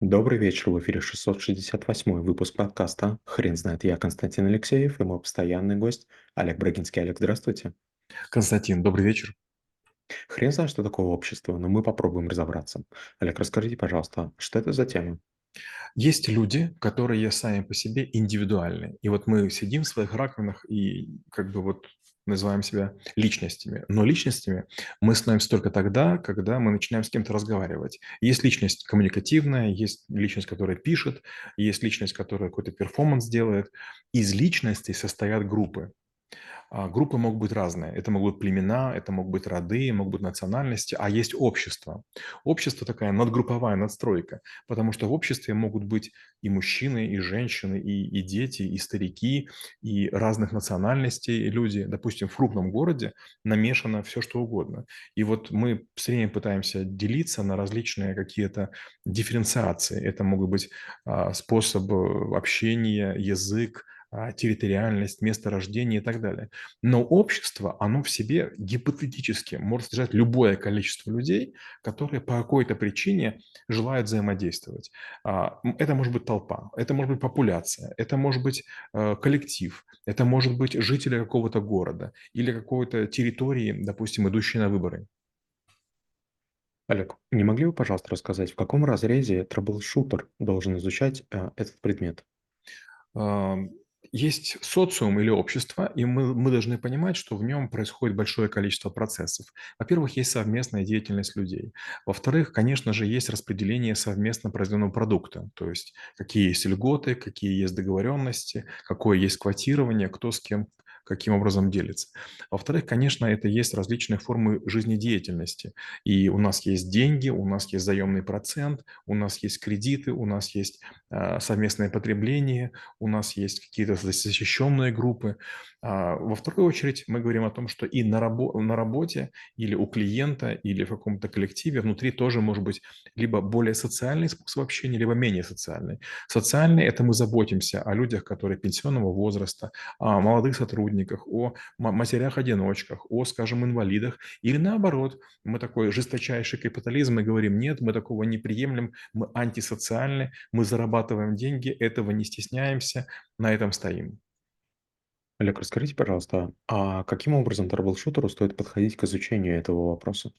Добрый вечер, в эфире 668 выпуск подкаста «Хрен знает». Я Константин Алексеев и мой постоянный гость Олег Брагинский. Олег, здравствуйте. Константин, добрый вечер. Хрен знает, что такое общество, но мы попробуем разобраться. Олег, расскажите, пожалуйста, что это за тема? Есть люди, которые сами по себе индивидуальны. И вот мы сидим в своих раковинах и как бы вот называем себя личностями. Но личностями мы становимся только тогда, когда мы начинаем с кем-то разговаривать. Есть личность коммуникативная, есть личность, которая пишет, есть личность, которая какой-то перформанс делает. Из личностей состоят группы. А, группы могут быть разные. Это могут быть племена, это могут быть роды, могут быть национальности, а есть общество. Общество такая надгрупповая надстройка, потому что в обществе могут быть и мужчины, и женщины, и, и дети, и старики, и разных национальностей люди. Допустим, в крупном городе намешано все, что угодно. И вот мы все время пытаемся делиться на различные какие-то дифференциации. Это могут быть а, способы общения, язык, территориальность, место рождения и так далее. Но общество, оно в себе гипотетически может содержать любое количество людей, которые по какой-то причине желают взаимодействовать. А, это может быть толпа, это может быть популяция, это может быть э, коллектив, это может быть жители какого-то города или какой-то территории, допустим, идущие на выборы. Олег, не могли бы, пожалуйста, рассказать, в каком разрезе troubleshooter должен изучать э, этот предмет? Есть социум или общество, и мы, мы должны понимать, что в нем происходит большое количество процессов. Во-первых, есть совместная деятельность людей. Во-вторых, конечно же, есть распределение совместно произведенного продукта, то есть какие есть льготы, какие есть договоренности, какое есть квотирование, кто с кем каким образом делится. Во-вторых, конечно, это есть различные формы жизнедеятельности. И у нас есть деньги, у нас есть заемный процент, у нас есть кредиты, у нас есть э, совместное потребление, у нас есть какие-то защищенные группы. А во вторую очередь мы говорим о том, что и на, рабо на работе или у клиента, или в каком-то коллективе внутри тоже может быть либо более социальный способ общения, либо менее социальный. Социальный – это мы заботимся о людях, которые пенсионного возраста, о молодых сотрудниках, о матерях-одиночках, о, скажем, инвалидах. Или наоборот, мы такой жесточайший капитализм и говорим, нет, мы такого не приемлем, мы антисоциальны, мы зарабатываем деньги, этого не стесняемся, на этом стоим. Олег, расскажите, пожалуйста, а каким образом troubleshooter у стоит подходить к изучению этого вопроса?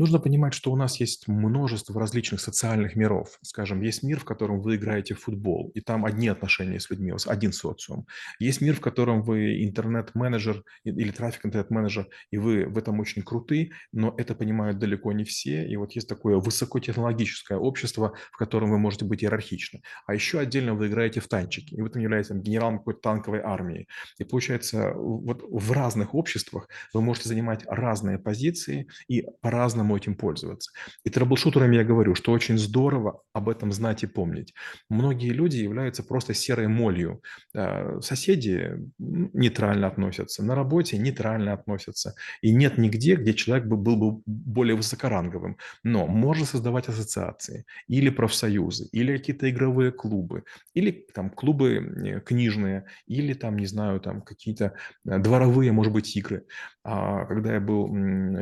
Нужно понимать, что у нас есть множество различных социальных миров. Скажем, есть мир, в котором вы играете в футбол, и там одни отношения с людьми, один социум. Есть мир, в котором вы интернет-менеджер или трафик интернет-менеджер, и вы в этом очень круты, но это понимают далеко не все. И вот есть такое высокотехнологическое общество, в котором вы можете быть иерархичны. А еще отдельно вы играете в танчики, и вы там являетесь генералом какой-то танковой армии. И получается, вот в разных обществах вы можете занимать разные позиции и по-разному по-разному этим пользоваться. И трэблшутерами я говорю, что очень здорово об этом знать и помнить. Многие люди являются просто серой молью. Э, соседи нейтрально относятся, на работе нейтрально относятся. И нет нигде, где человек был бы более высокоранговым. Но можно создавать ассоциации или профсоюзы, или какие-то игровые клубы, или там клубы э, книжные, или там, не знаю, там какие-то э, дворовые, может быть, игры. А когда я был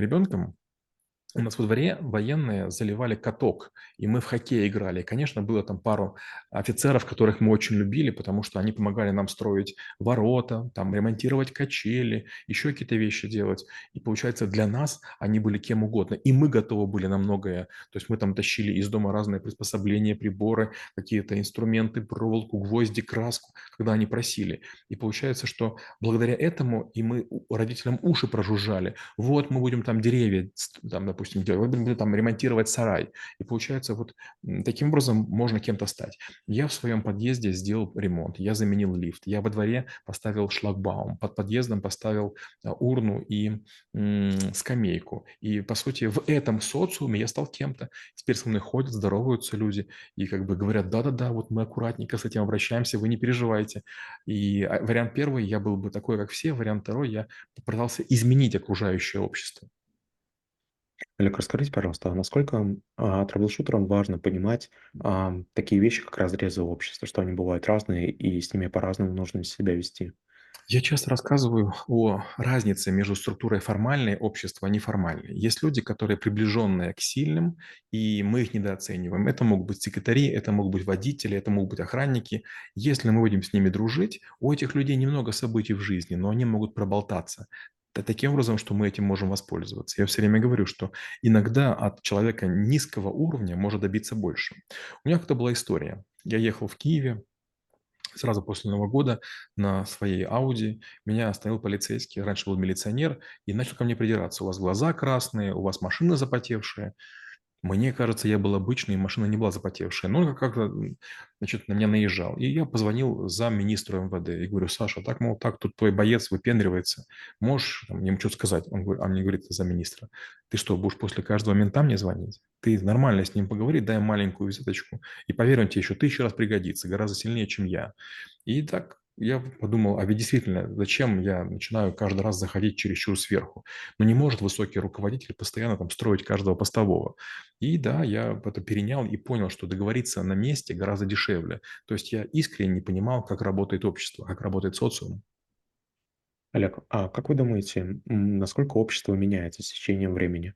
ребенком, у нас во дворе военные заливали каток, и мы в хоккей играли. И, конечно, было там пару офицеров, которых мы очень любили, потому что они помогали нам строить ворота, там, ремонтировать качели, еще какие-то вещи делать. И, получается, для нас они были кем угодно. И мы готовы были на многое. То есть мы там тащили из дома разные приспособления, приборы, какие-то инструменты, проволоку, гвозди, краску, когда они просили. И получается, что благодаря этому и мы родителям уши прожужжали. Вот мы будем там деревья, там, допустим, допустим, будете там ремонтировать сарай. И получается, вот таким образом можно кем-то стать. Я в своем подъезде сделал ремонт, я заменил лифт, я во дворе поставил шлагбаум, под подъездом поставил а, урну и скамейку. И, по сути, в этом социуме я стал кем-то. Теперь со мной ходят, здороваются люди и как бы говорят, да-да-да, вот мы аккуратненько с этим обращаемся, вы не переживайте. И а, вариант первый, я был бы такой, как все, вариант второй, я пытался изменить окружающее общество. Олег, расскажите, пожалуйста, а насколько а, трэблшутерам важно понимать а, такие вещи, как разрезы общества, что они бывают разные, и с ними по-разному нужно себя вести? Я часто рассказываю о разнице между структурой формальной общества и неформальной. Есть люди, которые приближенные к сильным, и мы их недооцениваем. Это могут быть секретари, это могут быть водители, это могут быть охранники. Если мы будем с ними дружить, у этих людей немного событий в жизни, но они могут проболтаться. Таким образом, что мы этим можем воспользоваться. Я все время говорю, что иногда от человека низкого уровня может добиться больше. У меня как-то была история. Я ехал в Киеве, Сразу после Нового года на своей Ауди меня остановил полицейский, раньше был милиционер, и начал ко мне придираться. У вас глаза красные, у вас машина запотевшая. Мне кажется, я был обычный, машина не была запотевшая. Но как-то, значит, на меня наезжал. И я позвонил замминистру МВД и говорю, Саша, так, мол, так, тут твой боец выпендривается. Можешь там, ему что-то сказать? Он говорит, а мне говорит замминистра, ты что, будешь после каждого мента мне звонить? Ты нормально с ним поговори, дай маленькую визиточку. И поверь, он тебе еще тысячу раз пригодится, гораздо сильнее, чем я. И так я подумал, а ведь действительно, зачем я начинаю каждый раз заходить чересчур сверху? Ну, не может высокий руководитель постоянно там строить каждого постового. И да, я это перенял и понял, что договориться на месте гораздо дешевле. То есть я искренне не понимал, как работает общество, как работает социум. Олег, а как вы думаете, насколько общество меняется с течением времени?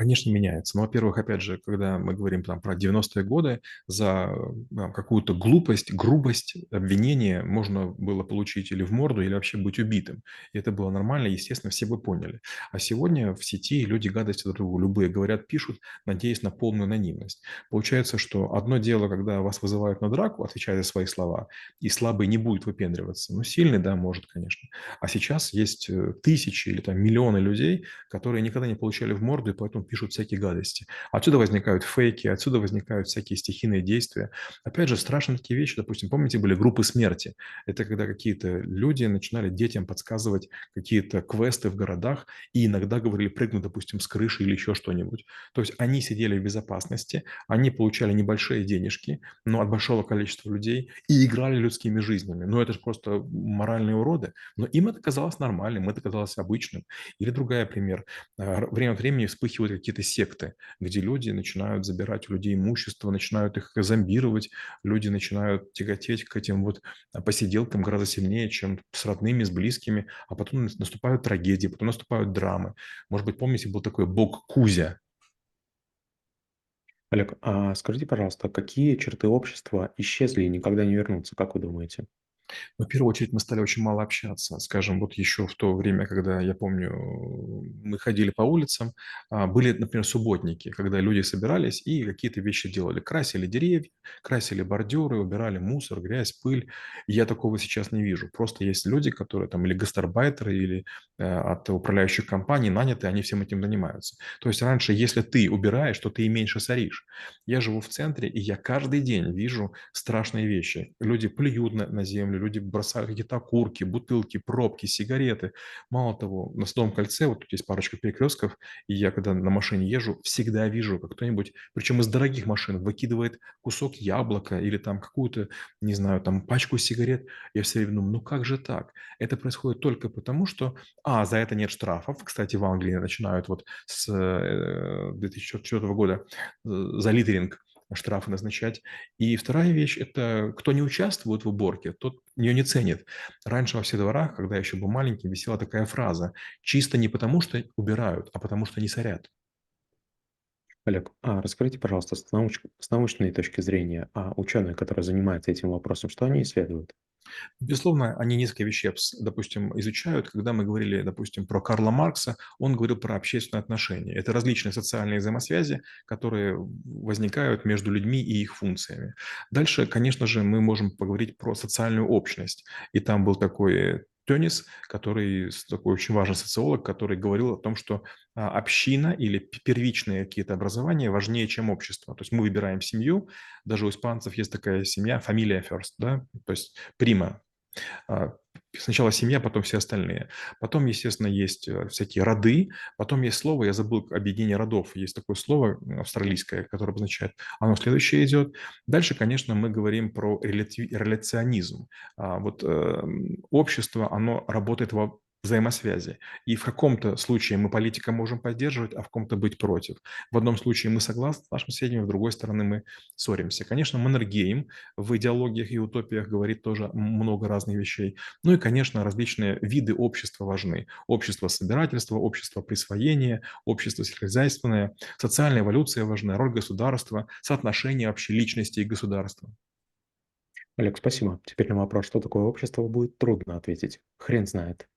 Конечно, меняется. Но, во-первых, опять же, когда мы говорим там про 90-е годы, за э, какую-то глупость, грубость, обвинение можно было получить или в морду, или вообще быть убитым. И это было нормально, естественно, все бы поняли. А сегодня в сети люди гадости друг другу любые говорят, пишут, надеясь на полную анонимность. Получается, что одно дело, когда вас вызывают на драку, отвечая за свои слова, и слабый не будет выпендриваться. Ну, сильный, да, может, конечно. А сейчас есть э, тысячи или там миллионы людей, которые никогда не получали в морду, и поэтому пишут всякие гадости. Отсюда возникают фейки, отсюда возникают всякие стихийные действия. Опять же, страшные такие вещи, допустим, помните, были группы смерти. Это когда какие-то люди начинали детям подсказывать какие-то квесты в городах и иногда говорили прыгнуть, допустим, с крыши или еще что-нибудь. То есть они сидели в безопасности, они получали небольшие денежки, но от большого количества людей и играли людскими жизнями. Ну, это же просто моральные уроды. Но им это казалось нормальным, это казалось обычным. Или другой пример. А, время от времени вспыхивают какие-то секты, где люди начинают забирать у людей имущество, начинают их зомбировать, люди начинают тяготеть к этим вот а, посиделкам гораздо сильнее, чем с родными, с близкими, а потом наступают трагедии, потом наступают драмы. Может быть, помните, был такой бог Кузя, Олег, а скажите, пожалуйста, какие черты общества исчезли и никогда не вернутся, как вы думаете? Но в первую очередь мы стали очень мало общаться. Скажем, вот еще в то время, когда, я помню, мы ходили по улицам, а, были, например, субботники, когда люди собирались и какие-то вещи делали. Красили деревья, красили бордюры, убирали мусор, грязь, пыль. Я такого сейчас не вижу. Просто есть люди, которые там или гастарбайтеры, или э, от управляющих компаний наняты, они всем этим занимаются. То есть раньше, если ты убираешь, то ты и меньше соришь. Я живу в центре, и я каждый день вижу страшные вещи. Люди плюют на, на землю, люди бросают какие-то окурки, бутылки, пробки, сигареты. Мало того, на Садовом кольце, вот тут есть парочка перекрестков, и я когда на машине езжу, всегда вижу, как кто-нибудь, причем из дорогих машин, выкидывает кусок яблока или там какую-то, не знаю, там пачку сигарет. Я все время думаю, ну как же так? Это происходит только потому, что, а, за это нет штрафов. Кстати, в Англии начинают вот с 2004 э, года э, за литеринг штрафы назначать. И вторая вещь – это кто не участвует в уборке, тот ее не ценит. Раньше во всех дворах, когда я еще был маленький, висела такая фраза «чисто не потому, что убирают, а потому, что не сорят». Олег, а расскажите, пожалуйста, с, науч- с научной точки зрения, а ученые, которые занимаются этим вопросом, что они исследуют? Безусловно, они несколько вещей, допустим, изучают. Когда мы говорили, допустим, про Карла Маркса, он говорил про общественные отношения. Это различные социальные взаимосвязи, которые возникают между людьми и их функциями. Дальше, конечно же, мы можем поговорить про социальную общность. И там был такой Тёнис, который такой очень важный социолог, который говорил о том, что а, община или первичные какие-то образования важнее, чем общество. То есть мы выбираем семью, даже у испанцев есть такая семья, фамилия first, да, то есть прима, а, Сначала семья, потом все остальные. Потом, естественно, есть э, всякие роды. Потом есть слово, я забыл, объединение родов. Есть такое слово австралийское, которое обозначает, оно следующее идет. Дальше, конечно, мы говорим про реляционизм. А, вот э, общество, оно работает во взаимосвязи. И в каком-то случае мы политика можем поддерживать, а в каком-то быть против. В одном случае мы согласны с нашим сведением, в другой стороны мы ссоримся. Конечно, Маннергейм в идеологиях и утопиях говорит тоже много разных вещей. Ну и, конечно, различные виды общества важны. Общество собирательства, общество присвоения, общество сельскохозяйственное, социальная эволюция важна, роль государства, соотношение вообще личности и государства. Олег, спасибо. Теперь на вопрос, что такое общество, будет трудно ответить. Хрен знает.